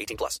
18 plus.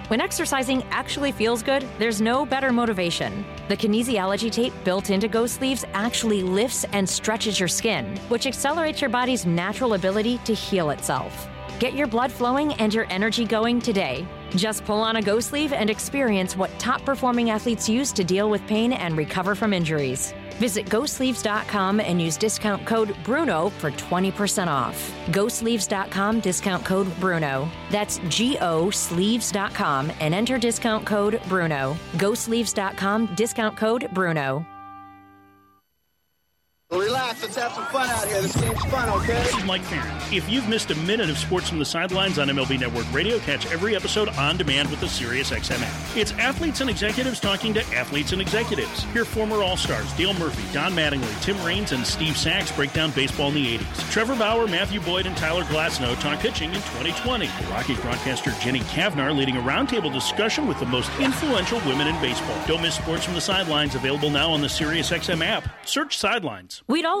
When exercising actually feels good, there's no better motivation. The kinesiology tape built into Go Sleeves actually lifts and stretches your skin, which accelerates your body's natural ability to heal itself. Get your blood flowing and your energy going today. Just pull on a Go Sleeve and experience what top performing athletes use to deal with pain and recover from injuries. Visit GoSleeves.com and use discount code BRUNO for 20% off. GoSleeves.com, discount code BRUNO. That's G O Sleeves.com and enter discount code BRUNO. GoSleeves.com, discount code BRUNO. Relax, let's have some fun out here. This game's fun, okay? This is Mike Ferrin. If you've missed a minute of sports from the sidelines on MLB Network Radio, catch every episode on demand with the SiriusXM app. It's athletes and executives talking to athletes and executives. Hear former All Stars Dale Murphy, Don Mattingly, Tim Raines, and Steve Sax break down baseball in the 80s. Trevor Bauer, Matthew Boyd, and Tyler Glasnow talk pitching in 2020. The Rockies broadcaster Jenny Cavnar leading a roundtable discussion with the most influential women in baseball. Don't miss sports from the sidelines. Available now on the SiriusXM app. Search Sidelines. We'd all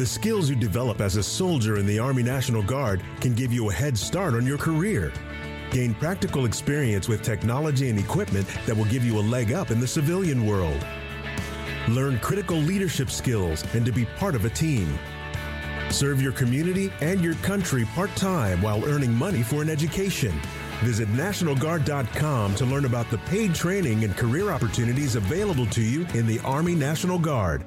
The skills you develop as a soldier in the Army National Guard can give you a head start on your career. Gain practical experience with technology and equipment that will give you a leg up in the civilian world. Learn critical leadership skills and to be part of a team. Serve your community and your country part time while earning money for an education. Visit NationalGuard.com to learn about the paid training and career opportunities available to you in the Army National Guard.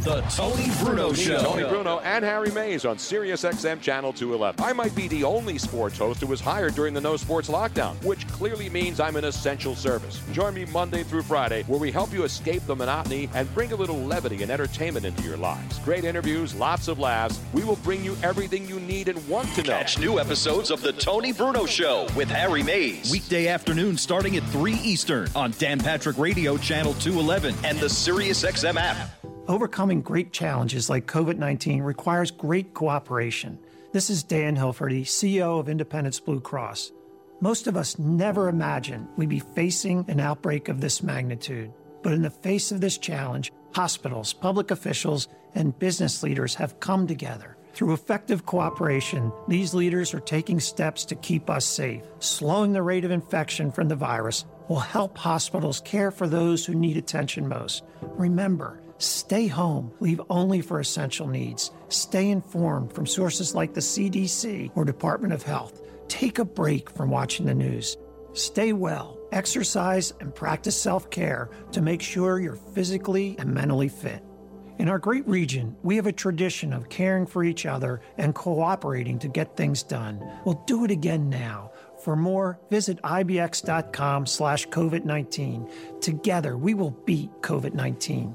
The Tony Bruno Show. Tony Bruno and Harry Mayes on Sirius XM Channel 211. I might be the only sports host who was hired during the no sports lockdown, which clearly means I'm an essential service. Join me Monday through Friday, where we help you escape the monotony and bring a little levity and entertainment into your lives. Great interviews, lots of laughs. We will bring you everything you need and want to know. Catch new episodes of The Tony Bruno Show with Harry Mayes. Weekday afternoon starting at 3 Eastern on Dan Patrick Radio Channel 211 and the SiriusXM app. Overcoming great challenges like COVID 19 requires great cooperation. This is Dan Hilferty, CEO of Independence Blue Cross. Most of us never imagined we'd be facing an outbreak of this magnitude. But in the face of this challenge, hospitals, public officials, and business leaders have come together. Through effective cooperation, these leaders are taking steps to keep us safe. Slowing the rate of infection from the virus will help hospitals care for those who need attention most. Remember, stay home, leave only for essential needs. Stay informed from sources like the CDC or Department of Health. Take a break from watching the news. Stay well, exercise, and practice self care to make sure you're physically and mentally fit. In our great region, we have a tradition of caring for each other and cooperating to get things done. We'll do it again now. For more, visit ibx.com slash COVID-19. Together, we will beat COVID-19.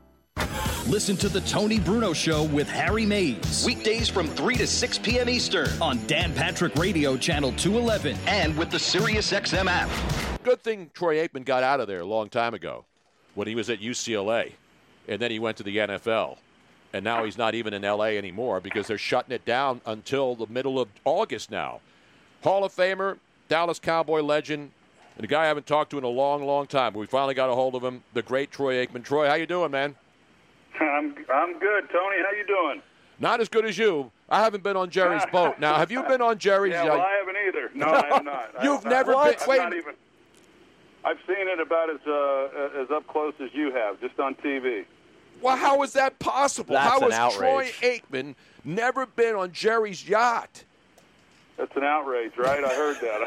Listen to The Tony Bruno Show with Harry Mayes. Weekdays from 3 to 6 p.m. Eastern on Dan Patrick Radio Channel 211 and with the SiriusXM app. Good thing Troy Aikman got out of there a long time ago when he was at UCLA. And then he went to the NFL. And now he's not even in LA anymore because they're shutting it down until the middle of August now. Hall of Famer, Dallas Cowboy legend, and a guy I haven't talked to in a long, long time. But we finally got a hold of him, the great Troy Aikman. Troy, how you doing, man? I'm I'm good, Tony. How you doing? Not as good as you. I haven't been on Jerry's boat. Now, have you been on Jerry's? Yeah, well, I haven't either. No, I have not. I You've have never not. been. I've Wait. not even. I've seen it about as uh, as up close as you have, just on TV. Well, how is that possible? That's how has Troy. Aikman never been on Jerry's yacht? That's an outrage, right? I heard that.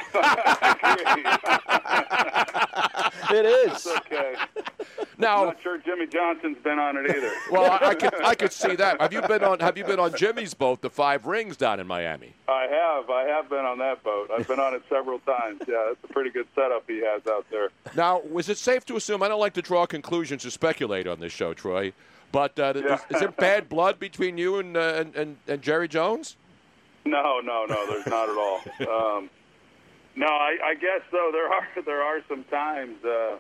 It is. It's okay. Now, I'm not sure Jimmy Johnson's been on it either. Well, I, I could I could see that. Have you been on Have you been on Jimmy's boat, the Five Rings, down in Miami? I have. I have been on that boat. I've been on it several times. Yeah, it's a pretty good setup he has out there. Now, was it safe to assume? I don't like to draw conclusions or speculate on this show, Troy. But uh, Yeah. is, is there bad blood between you and, uh, and, and and Jerry Jones? No, no, no. There's not at all. Um, no, I, I guess though there are there are some times, uh,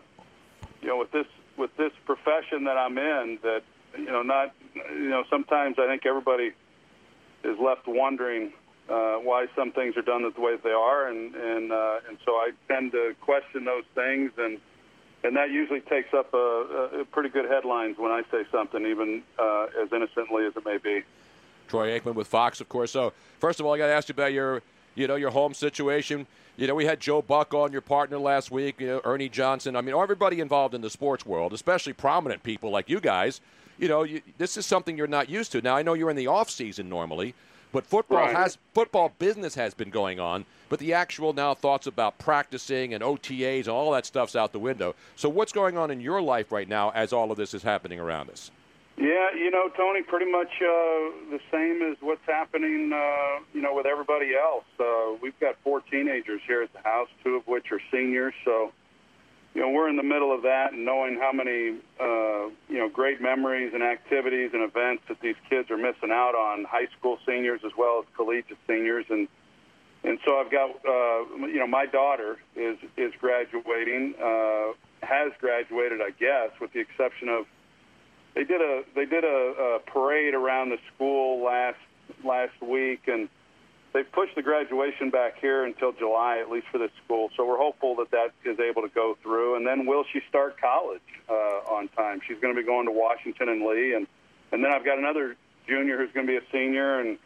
you know, with this with this profession that I'm in, that you know, not you know, sometimes I think everybody is left wondering uh, why some things are done the way they are, and and uh, and so I tend to question those things, and and that usually takes up a, a pretty good headlines when I say something, even uh, as innocently as it may be. Troy Aikman with Fox, of course. So, first of all, I got to ask you about your, you know, your home situation. You know, we had Joe Buck on, your partner, last week. You know, Ernie Johnson. I mean, everybody involved in the sports world, especially prominent people like you guys. You know, you, this is something you're not used to. Now, I know you're in the off season normally, but football Right. has football business has been going on. But the actual now thoughts about practicing and OTAs and all that stuff's out the window. So, what's going on in your life right now as all of this is happening around us? Yeah, you know, Tony, pretty much uh, the same as what's happening, uh, you know, with everybody else. Uh, we've got four teenagers here at the house, two of which are seniors. So, you know, we're in the middle of that and knowing how many, uh, you know, great memories and activities and events that these kids are missing out on, high school seniors as well as collegiate seniors. And, and so I've got, uh, you know, my daughter is, is graduating, uh, has graduated, I guess, with the exception of they did a they did a, a parade around the school last last week, and they pushed the graduation back here until July, at least for this school. So we're hopeful that that is able to go through. And then will she start college uh, on time? She's going to be going to Washington and Lee, and and then I've got another junior who's going to be a senior, and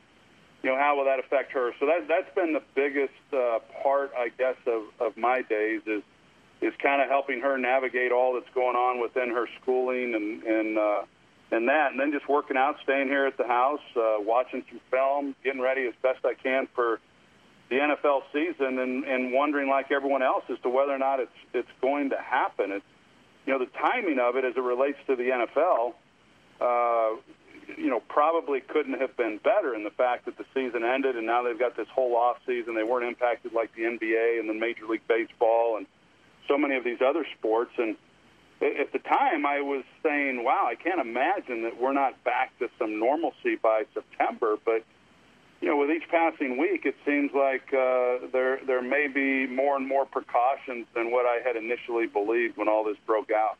you know how will that affect her? So that that's been the biggest uh, part, I guess, of of my days is is kind of helping her navigate all that's going on within her schooling and and uh, and that, and then just working out, staying here at the house, uh, watching some film, getting ready as best I can for the NFL season, and and wondering like everyone else as to whether or not it's it's going to happen. It's you know the timing of it as it relates to the NFL. Uh, you know, probably couldn't have been better in the fact that the season ended and now they've got this whole off season. They weren't impacted like the NBA and the Major League Baseball and so many of these other sports. And at the time, I was saying, "Wow, I can't imagine that we're not back to some normalcy by September." But you know, with each passing week, it seems like uh, there there may be more and more precautions than what I had initially believed when all this broke out.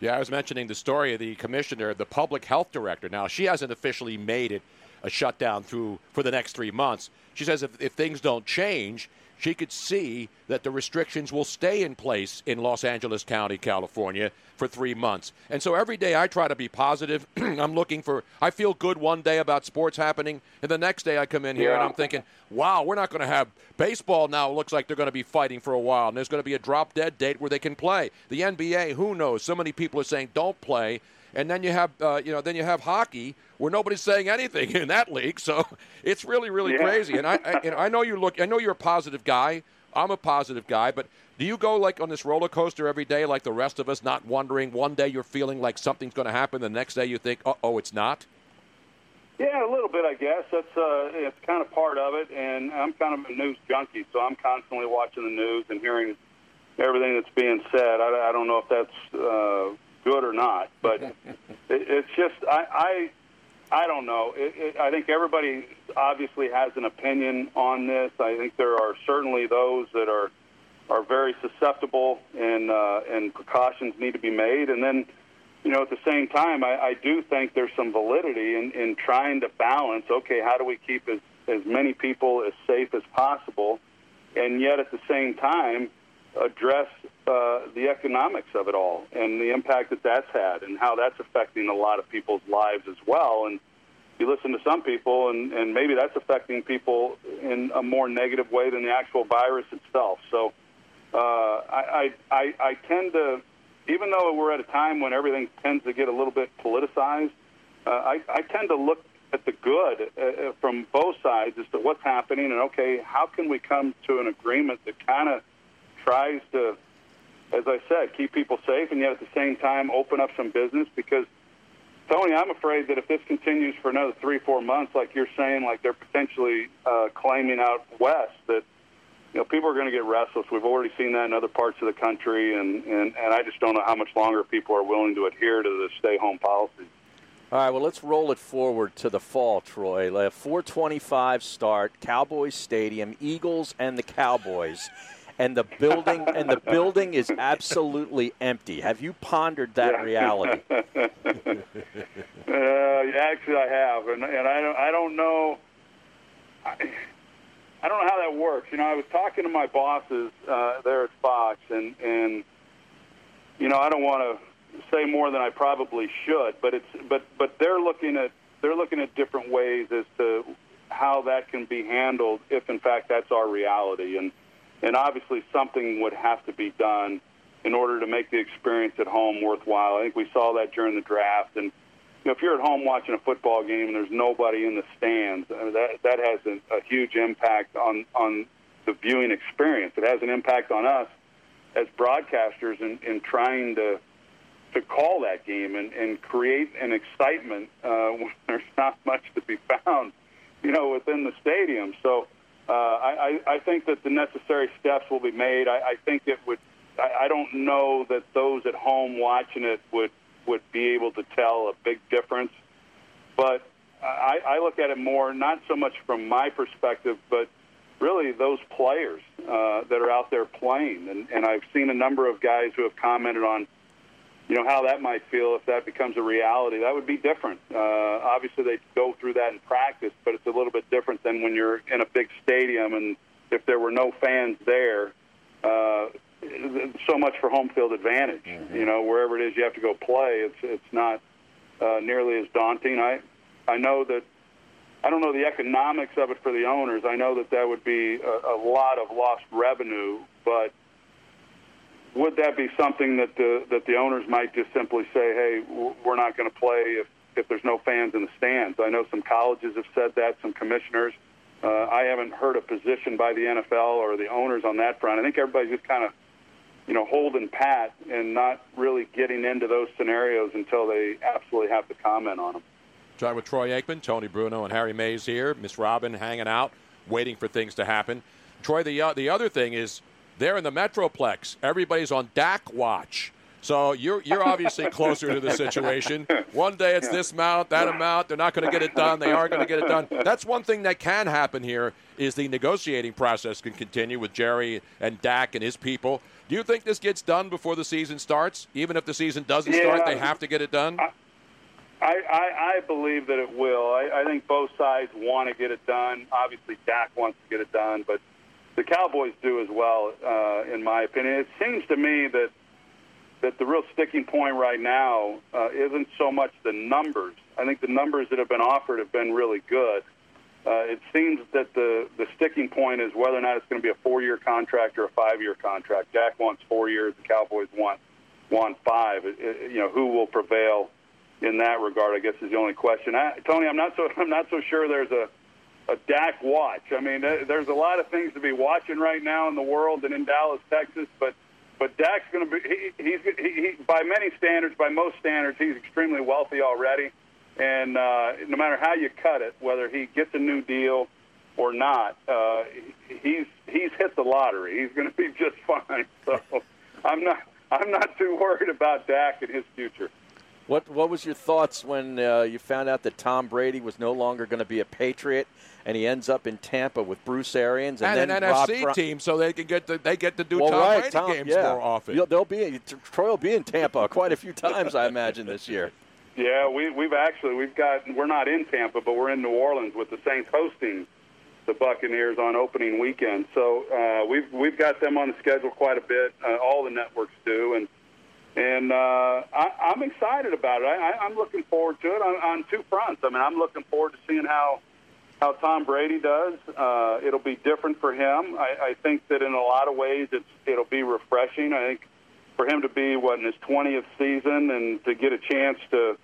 Yeah, I was mentioning the story of the commissioner, the public health director. Now, she hasn't officially made it a shutdown through for the next three months. She says if, if things don't change, she could see that the restrictions will stay in place in Los Angeles County, California, for three months. And so every day I try to be positive. I'm looking for, I feel good one day about sports happening, and the next day I come in here and I'm thinking, wow, we're not going to have baseball now. It looks like they're going to be fighting for a while, and there's going to be a drop dead date where they can play. The NBA, who knows? So many people are saying don't play and then you have uh, you know then you have hockey where nobody's saying anything in that league. So it's really really Yeah. crazy. And I, I and I know you look. I know you're a positive guy. I'm a positive guy, but do you go like on this roller coaster every day, like the rest of us, not wondering? One day you're feeling like something's going to happen, the next day you think, "Oh, oh, it's not." Yeah, a little bit, I guess. That's uh, it's kind of part of it, and I'm kind of a news junkie, so I'm constantly watching the news and hearing everything that's being said. I, I don't know if that's uh, good or not, but it, it's just I I, I don't know. It, it, I think everybody obviously has an opinion on this. I think there are certainly those that are are very susceptible, and uh, and precautions need to be made, and then you know, at the same time, I, I do think there's some validity in, in trying to balance. Okay, how do we keep as as many people as safe as possible, and yet at the same time address uh, the economics of it all and the impact that that's had and how that's affecting a lot of people's lives as well. And you listen to some people, and, and maybe that's affecting people in a more negative way than the actual virus itself. So uh, I, I, I, tend to, even though we're at a time when everything tends to get a little bit politicized, uh, I, I tend to look at the good uh, uh, from both sides as to what's happening and okay, how can we come to an agreement that kind of tries to, as I said, keep people safe and yet at the same time open up some business because. Tony, I'm afraid that if this continues for another three, four months, like you're saying, like they're potentially uh, claiming out west, that you know people are going to get restless. We've already seen that in other parts of the country, and, and, and I just don't know how much longer people are willing to adhere to the stay-home policy. All right, well, let's roll it forward to the fall, Troy. Like, 425 start, Cowboys Stadium, Eagles and the Cowboys. And the building and the building is absolutely empty. Have you pondered that reality? Uh, actually, I have, and and I don't I don't know. I, I don't know how that works. You know, I was talking to my bosses uh, there at Fox, and and you know, I don't want to say more than I probably should, but it's but but they're looking at they're looking at different ways as to how that can be handled if in fact that's our reality, and and obviously something would have to be done in order to make the experience at home worthwhile. I think we saw that during the draft, and you know, if you're at home watching a football game and there's nobody in the stands, I mean, that that has a, a huge impact on on the viewing experience. It has an impact on us as broadcasters in, in trying to to call that game and, and create an excitement uh, when there's not much to be found, you know, within the stadium. So uh, I, I think that the necessary steps will be made. I, I think it would. I, I don't know that those at home watching it would would be able to tell a big difference. But I, I look at it more not so much from my perspective, but really those players uh, that are out there playing. And, and I've seen a number of guys who have commented on, you know, how that might feel if that becomes a reality. That would be different. Uh, obviously, they go through that in practice, but it's a little bit different than when you're in a big stadium and if there were no fans there. Uh, so much for home field advantage. You know, wherever it is you have to go play, it's it's not uh, nearly as daunting. I I know that I don't know the economics of it for the owners. I know that that would be a, a lot of lost revenue, but would that be something that the that the owners might just simply say, "Hey, we're not going to play if if there's no fans in the stands"? I know some colleges have said that, some commissioners. Uh, I haven't heard a position by the NFL or the owners on that front. I think everybody's just kind of, you know, holding pat and not really getting into those scenarios until they absolutely have to comment on them. Talking with Troy Aikman, Tony Bruno, and Harry Mayes here. Miss Robin hanging out, waiting for things to happen. Troy, the uh, the other thing is they're in the Metroplex. Everybody's on Dak watch. So you're you're obviously closer to the situation. One day it's this amount, that amount. They're not going to get it done. They are going to get it done. That's one thing that can happen here is the negotiating process can continue with Jerry and Dak and his people. Do you think this gets done before the season starts? Even if the season doesn't start, they have to get it done. I, I, I believe that it will. I, I think both sides want to get it done. Obviously, Dak wants to get it done, but the Cowboys do as well, uh, in my opinion. It seems to me that that the real sticking point right now uh, isn't so much the numbers. I think the numbers that have been offered have been really good. Uh, it seems that the the sticking point is whether or not it's going to be a four-year contract or a five-year contract. Dak wants four years. The Cowboys want want five. It, you know, who will prevail in that regard? I guess is the only question. I, Tony, I'm not so I'm not so sure there's a a Dak watch. I mean, there's a lot of things to be watching right now in the world and in Dallas, Texas, but but Dak's going to be he, he's he, he, by many standards, by most standards, he's extremely wealthy already. And uh, no matter how you cut it, whether he gets a new deal or not, uh, he's he's hit the lottery. He's going to be just fine. So I'm not I'm not too worried about Dak and his future. What What was your thoughts when uh, you found out that Tom Brady was no longer going to be a Patriot, and he ends up in Tampa with Bruce Arians and, and, then an Rob NFC Fro- team, so they can get to, they get to do well, Tom right, Brady Tom, games yeah. more often. You'll- They'll be Troy will be in Tampa quite a few times, I imagine, this year. Yeah, we, we've actually we've got we're not in Tampa, but we're in New Orleans with the Saints hosting the Buccaneers on opening weekend. So uh, we've we've got them on the schedule quite a bit. Uh, all the networks do, and and uh, I, I'm excited about it. I, I'm looking forward to it on, on two fronts. I mean, I'm looking forward to seeing how how Tom Brady does. Uh, it'll be different for him. I, I think that in a lot of ways, it's it'll be refreshing. I think for him to be what in his 20th season and to get a chance to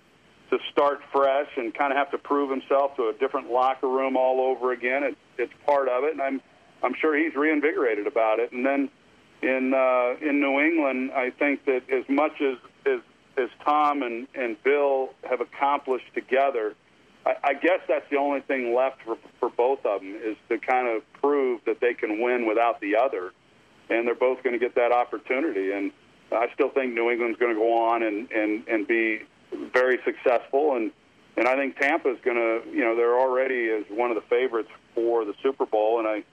to start fresh and kind of have to prove himself to a different locker room all over again. It's it's part of it, and I'm I'm sure he's reinvigorated about it. And then in uh, in New England, I think that as much as as, as Tom and, and Bill have accomplished together, I, I guess that's the only thing left for, for both of them is to kind of prove that they can win without the other, and they're both going to get that opportunity. And I still think New England's going to go on and, and, and be very successful, and and I think Tampa's going to, you know, they're already as one of the favorites for the Super Bowl, and I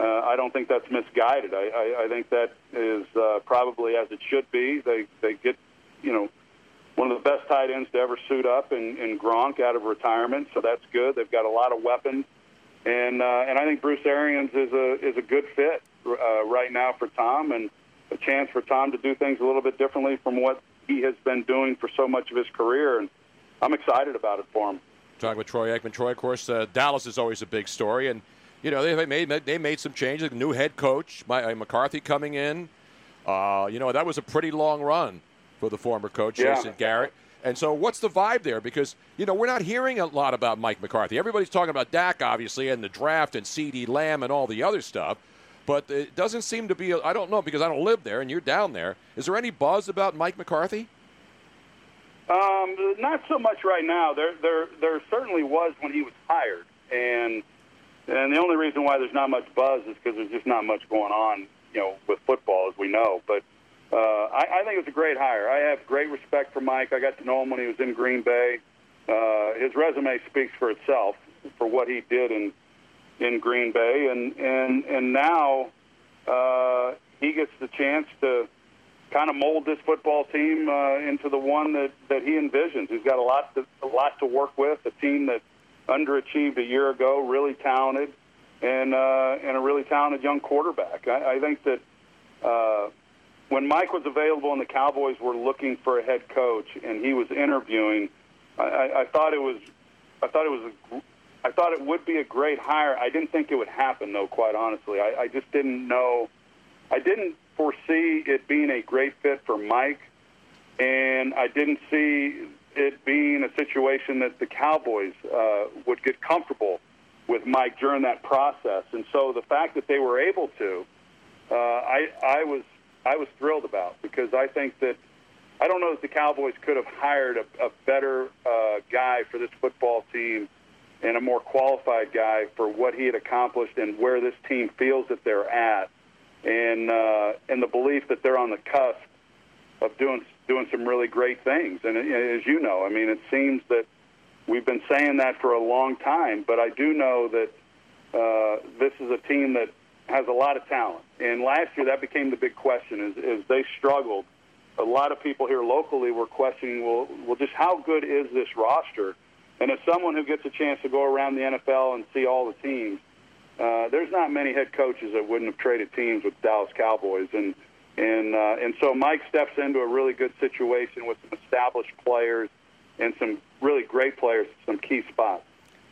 uh, I don't think that's misguided. I, I, I think that is uh, probably as it should be. They they get, you know, one of the best tight ends to ever suit up in, in Gronk out of retirement, so that's good. They've got a lot of weapons, and uh, and I think Bruce Arians is a is a good fit uh, right now for Tom, and a chance for Tom to do things a little bit differently from what he has been doing for so much of his career, and I'm excited about it for him. Talking with Troy Aikman. Troy, of course, uh, Dallas is always a big story, and you know they made they made some changes. New head coach, My, uh, McCarthy coming in. Uh, you know that was a pretty long run for the former coach, Yeah. Jason Garrett. And so, what's the vibe there? Because you know we're not hearing a lot about Mike McCarthy. Everybody's talking about Dak, obviously, and the draft, and CeeDee Lamb, and all the other stuff. But it doesn't seem to be. I don't know because I don't live there, and you're down there. Is there any buzz about Mike McCarthy? Um, not so much right now. There, there, there certainly was when he was hired, and and the only reason why there's not much buzz is because there's just not much going on, you know, with football as we know. But uh, I, I think it's a great hire. I have great respect for Mike. I got to know him when he was in Green Bay. Uh, his resume speaks for itself for what he did in in Green Bay, and and and now uh, he gets the chance to kind of mold this football team uh, into the one that, that he envisions. He's got a lot to, a lot to work with. A team that underachieved a year ago, really talented, and uh, and a really talented young quarterback. I, I think that uh, when Mike was available and the Cowboys were looking for a head coach and he was interviewing, I, I, I thought it was, I thought it was, a, I thought it would be a great hire. I didn't think it would happen, though. Quite honestly, I, I just didn't know. I didn't foresee it being a great fit for Mike, and I didn't see it being a situation that the Cowboys uh, would get comfortable with Mike during that process. And so the fact that they were able to, uh, I, I was I was thrilled about because I think that I don't know that the Cowboys could have hired a, a better uh, guy for this football team and a more qualified guy for what he had accomplished and where this team feels that they're at, and uh, and the belief that they're on the cusp of doing doing some really great things. And as you know, I mean, it seems that we've been saying that for a long time, but I do know that uh, this is a team that has a lot of talent. And last year, that became the big question: is, is they struggled. A lot of people here locally were questioning, well, well, just how good is this roster? And as someone who gets a chance to go around the NFL and see all the teams, uh, there's not many head coaches that wouldn't have traded teams with Dallas Cowboys, and and uh, and so Mike steps into a really good situation with some established players and some really great players, some key spots.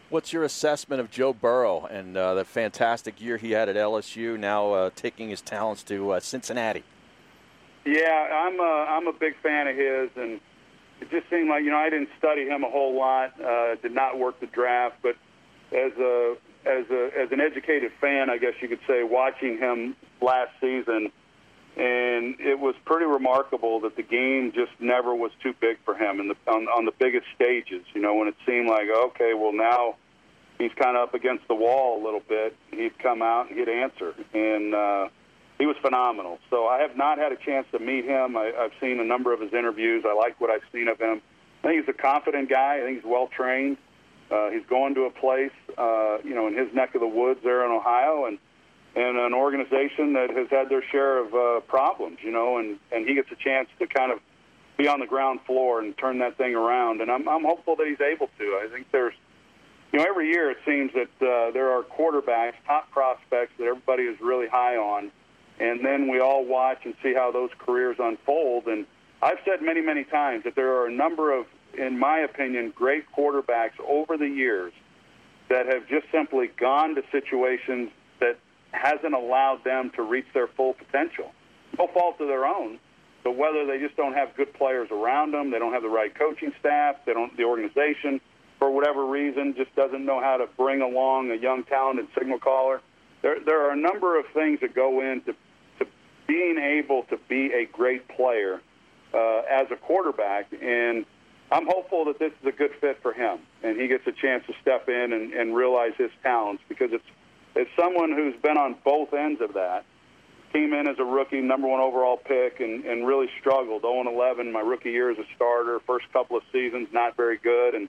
What's your assessment of Joe Burrow and uh, the fantastic year he had at LSU? Now uh, taking his talents to uh, Cincinnati. Yeah, I'm a, I'm a big fan of his, and it just seemed like you know I didn't study him a whole lot, uh, did not work the draft, but as a as a as an educated fan, I guess you could say, watching him last season, and it was pretty remarkable that the game just never was too big for him, and on on the biggest stages, you know, when it seemed like okay, well now he's kind of up against the wall a little bit, he'd come out and he'd answer, and uh, he was phenomenal. So I have not had a chance to meet him. I, I've seen a number of his interviews. I like what I've seen of him. I think he's a confident guy. I think he's well trained. Uh, he's going to a place, uh, you know, in his neck of the woods there in Ohio, and and an organization that has had their share of uh, problems, you know, and and he gets a chance to kind of be on the ground floor and turn that thing around. And I'm I'm hopeful that he's able to. I think there's, you know, every year it seems that uh, there are quarterbacks, top prospects that everybody is really high on, and then we all watch and see how those careers unfold. And I've said many, many times that there are a number of, in my opinion, great quarterbacks over the years that have just simply gone to situations hasn't allowed them to reach their full potential. No fault of their own, but whether they just don't have good players around them, they don't have the right coaching staff, they don't the organization for whatever reason just doesn't know how to bring along a young talented signal caller. There, there are a number of things that go into to being able to be a great player uh, as a quarterback. And I'm hopeful that this is a good fit for him, and he gets a chance to step in and, and realize his talents because it's it's someone who's been on both ends of that. Came in as a rookie, number one overall pick, and, and really struggled. 0 11 my rookie year as a starter. First couple of seasons, not very good, and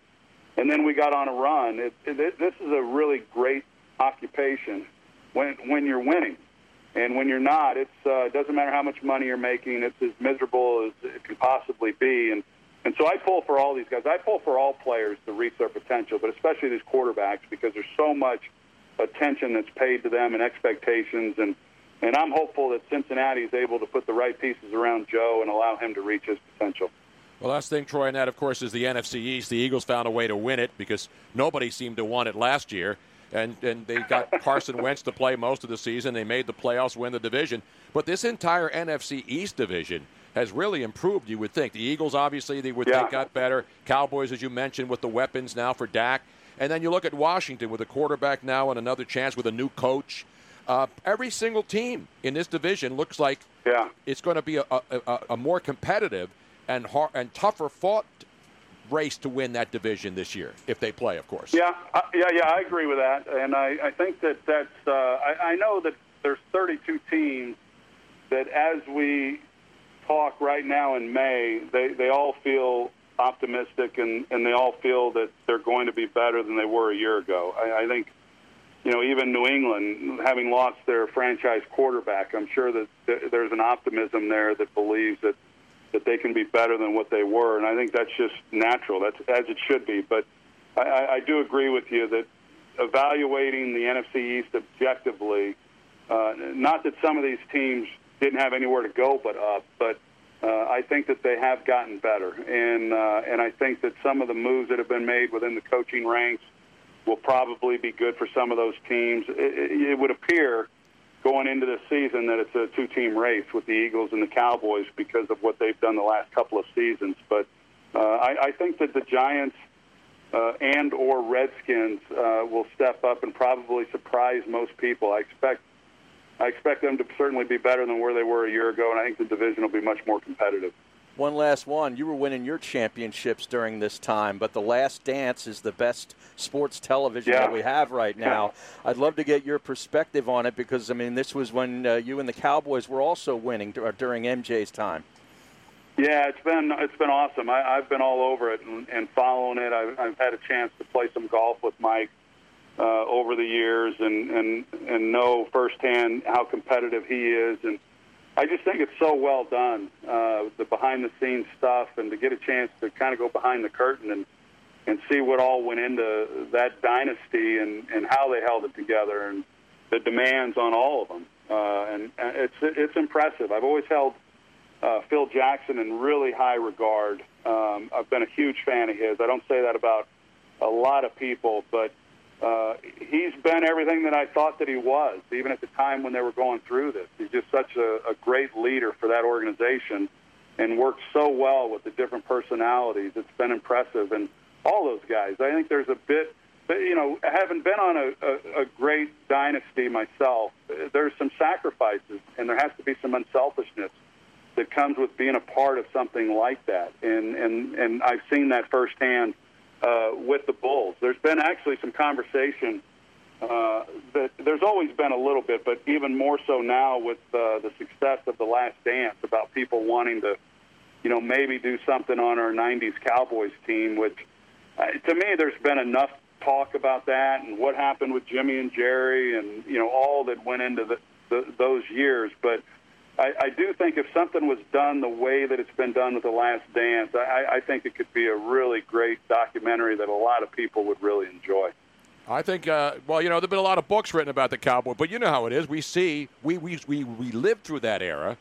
and then we got on a run. It, it, this is a really great occupation when when you're winning. And when you're not, it's uh, doesn't matter how much money you're making. It's as miserable as it can possibly be. And and so I pull for all these guys. I pull for all players to reach their potential, but especially these quarterbacks because there's so much attention that's paid to them and expectations. And and I'm hopeful that Cincinnati is able to put the right pieces around Joe and allow him to reach his potential. Well, last thing, Troy, and that, of course, is the NFC East. The Eagles found a way to win it because nobody seemed to want it last year and, and they got Carson Wentz to play most of the season. They made the playoffs, win the division. But this entire NFC East division has really improved, you would think. The Eagles, obviously, they would yeah. think got better. Cowboys, as you mentioned, with the weapons now for Dak. And then you look at Washington with a quarterback now and another chance with a new coach. Uh, every single team in this division looks like yeah. it's going to be a, a, a more competitive and hard, and tougher fought race to win that division this year if they play, of course. Yeah, uh, yeah, yeah. I agree with that, and I, I think that that's. Uh, I, I know that there's 32 teams that, as we talk right now in May, they they all feel optimistic and and they all feel that they're going to be better than they were a year ago. I, I think. You know, even New England, having lost their franchise quarterback, I'm sure that there's an optimism there that believes that that they can be better than what they were, and I think that's just natural. That's as it should be. But I, I do agree with you that evaluating the NFC East objectively, uh, not that some of these teams didn't have anywhere to go but up, but uh, I think that they have gotten better, and uh, and I think that some of the moves that have been made within the coaching ranks will probably be good for some of those teams. It, it, would appear going into the season that it's a two-team race with the Eagles and the Cowboys because of what they've done the last couple of seasons. But uh, I, I think that the Giants uh, and or Redskins uh, will step up and probably surprise most people. I expect I expect them to certainly be better than where they were a year ago, and I think the division will be much more competitive. One last one. You were winning your championships during this time, but The Last Dance is the best sports television Yeah. that we have right now. I'd love to get your perspective on it because, I mean, this was when uh, you and the Cowboys were also winning during MJ's time. Yeah, it's been it's been awesome. I, I've been all over it and, and following it. I've, I've had a chance to play some golf with Mike uh, over the years and, and and know firsthand how competitive he is. And I just think it's so well done, uh, the behind the scenes stuff, and to get a chance to kind of go behind the curtain and and see what all went into that dynasty and and how they held it together and the demands on all of them. Uh, and, it's it's impressive. I've always held uh, Phil Jackson in really high regard. Um, I've been a huge fan of his. I don't say that about a lot of people, but uh, he's been everything that I thought that he was, even at the time when they were going through this. He's just such a, a great leader for that organization and works so well with the different personalities. It's been impressive. And all those guys, I think there's a bit, you know, having been on a, a, a great dynasty myself, there's some sacrifices and there has to be some unselfishness that comes with being a part of something like that. And and and I've seen that firsthand uh, with the Bulls. There's been actually some conversation uh, that there's always been a little bit, but even more so now with uh, the success of the Last Dance about people wanting to, you know, maybe do something on our '90s Cowboys team. Which, uh, to me, there's been enough talk about that and what happened with Jimmy and Jerry, and you know, all that went into the, the, those years, but. I, I do think if something was done the way that it's been done with The Last Dance, I, I think it could be a really great documentary that a lot of people would really enjoy. I think, uh, well, you know, there've been a lot of books written about the Cowboy, but you know how it is. We see, we we we, we lived through that era,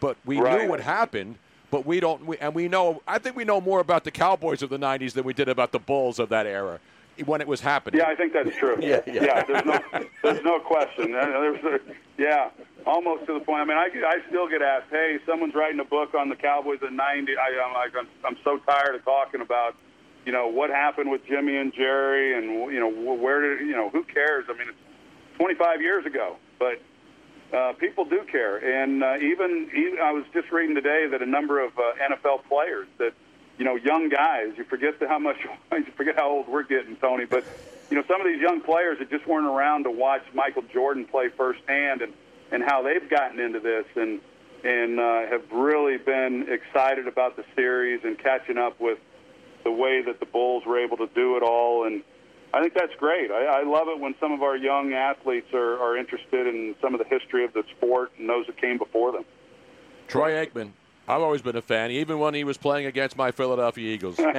but we Right. knew what happened. But we don't, we, and we know. I think we know more about the Cowboys of the '90s than we did about the Bulls of that era when it was happening. Yeah, I think that's true. Yeah, yeah. there's no, there's no question. There's a, yeah, almost to the point. I mean, I, I still get asked, "Hey, someone's writing a book on the Cowboys in '90." I, I'm like, I'm, I'm so tired of talking about, you know, what happened with Jimmy and Jerry, and you know, where did you know, who cares? I mean, it's 25 years ago, but uh, people do care. And uh, even, even I was just reading today that a number of uh, NFL players that you know young guys. You forget how much you forget how old we're getting, Tony. But you know some of these young players that just weren't around to watch Michael Jordan play firsthand and and how they've gotten into this and and uh, have really been excited about the series and catching up with the way that the Bulls were able to do it all and. I think that's great. I, I love it when some of our young athletes are, are interested in some of the history of the sport and those that came before them. Troy Aikman. I've always been a fan, even when he was playing against my Philadelphia Eagles. Troy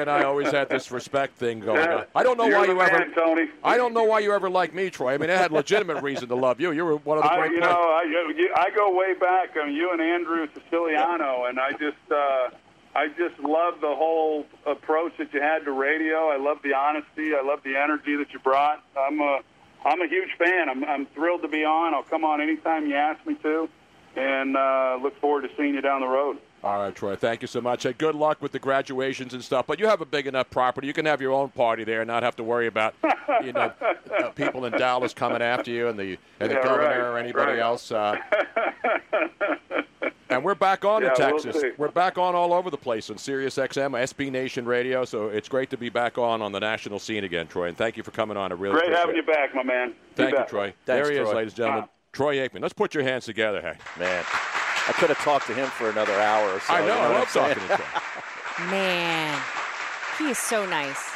and I always had this respect thing going on. I don't know You're why you ever. Tony. I don't know why you ever liked me, Troy. I mean, I had legitimate reason to love you. You were one of the I, great you players. know, I, I go way back. I mean, you and Andrew Siciliano, and I just, uh, I just love the whole approach that you had to radio. I love the honesty. I love the energy that you brought. I'm a, I'm a huge fan. I'm, I'm thrilled to be on. I'll come on anytime you ask me to, and uh, look forward to seeing you down the road. All right, Troy. Thank you so much. Hey, good luck with the graduations and stuff. But you have a big enough property. You can have your own party there and not have to worry about you know uh, people in Dallas coming after you and the and the Yeah, governor right, or anybody right. else. Uh, and we're back on in Yeah, we'll Texas. we're back on all over the place on Sirius XM, SB Nation Radio. So it's great to be back on on the national scene again, Troy. And thank you for coming on. I really Great appreciate having it. you back, my man. Thank you, bet. Troy. Thanks, there he is, ladies and gentlemen. Troy Aikman. Let's put your hands together, hey. Man, I could have talked to him for another hour or so. I know. you I love talking to Troy. Man, he is so nice.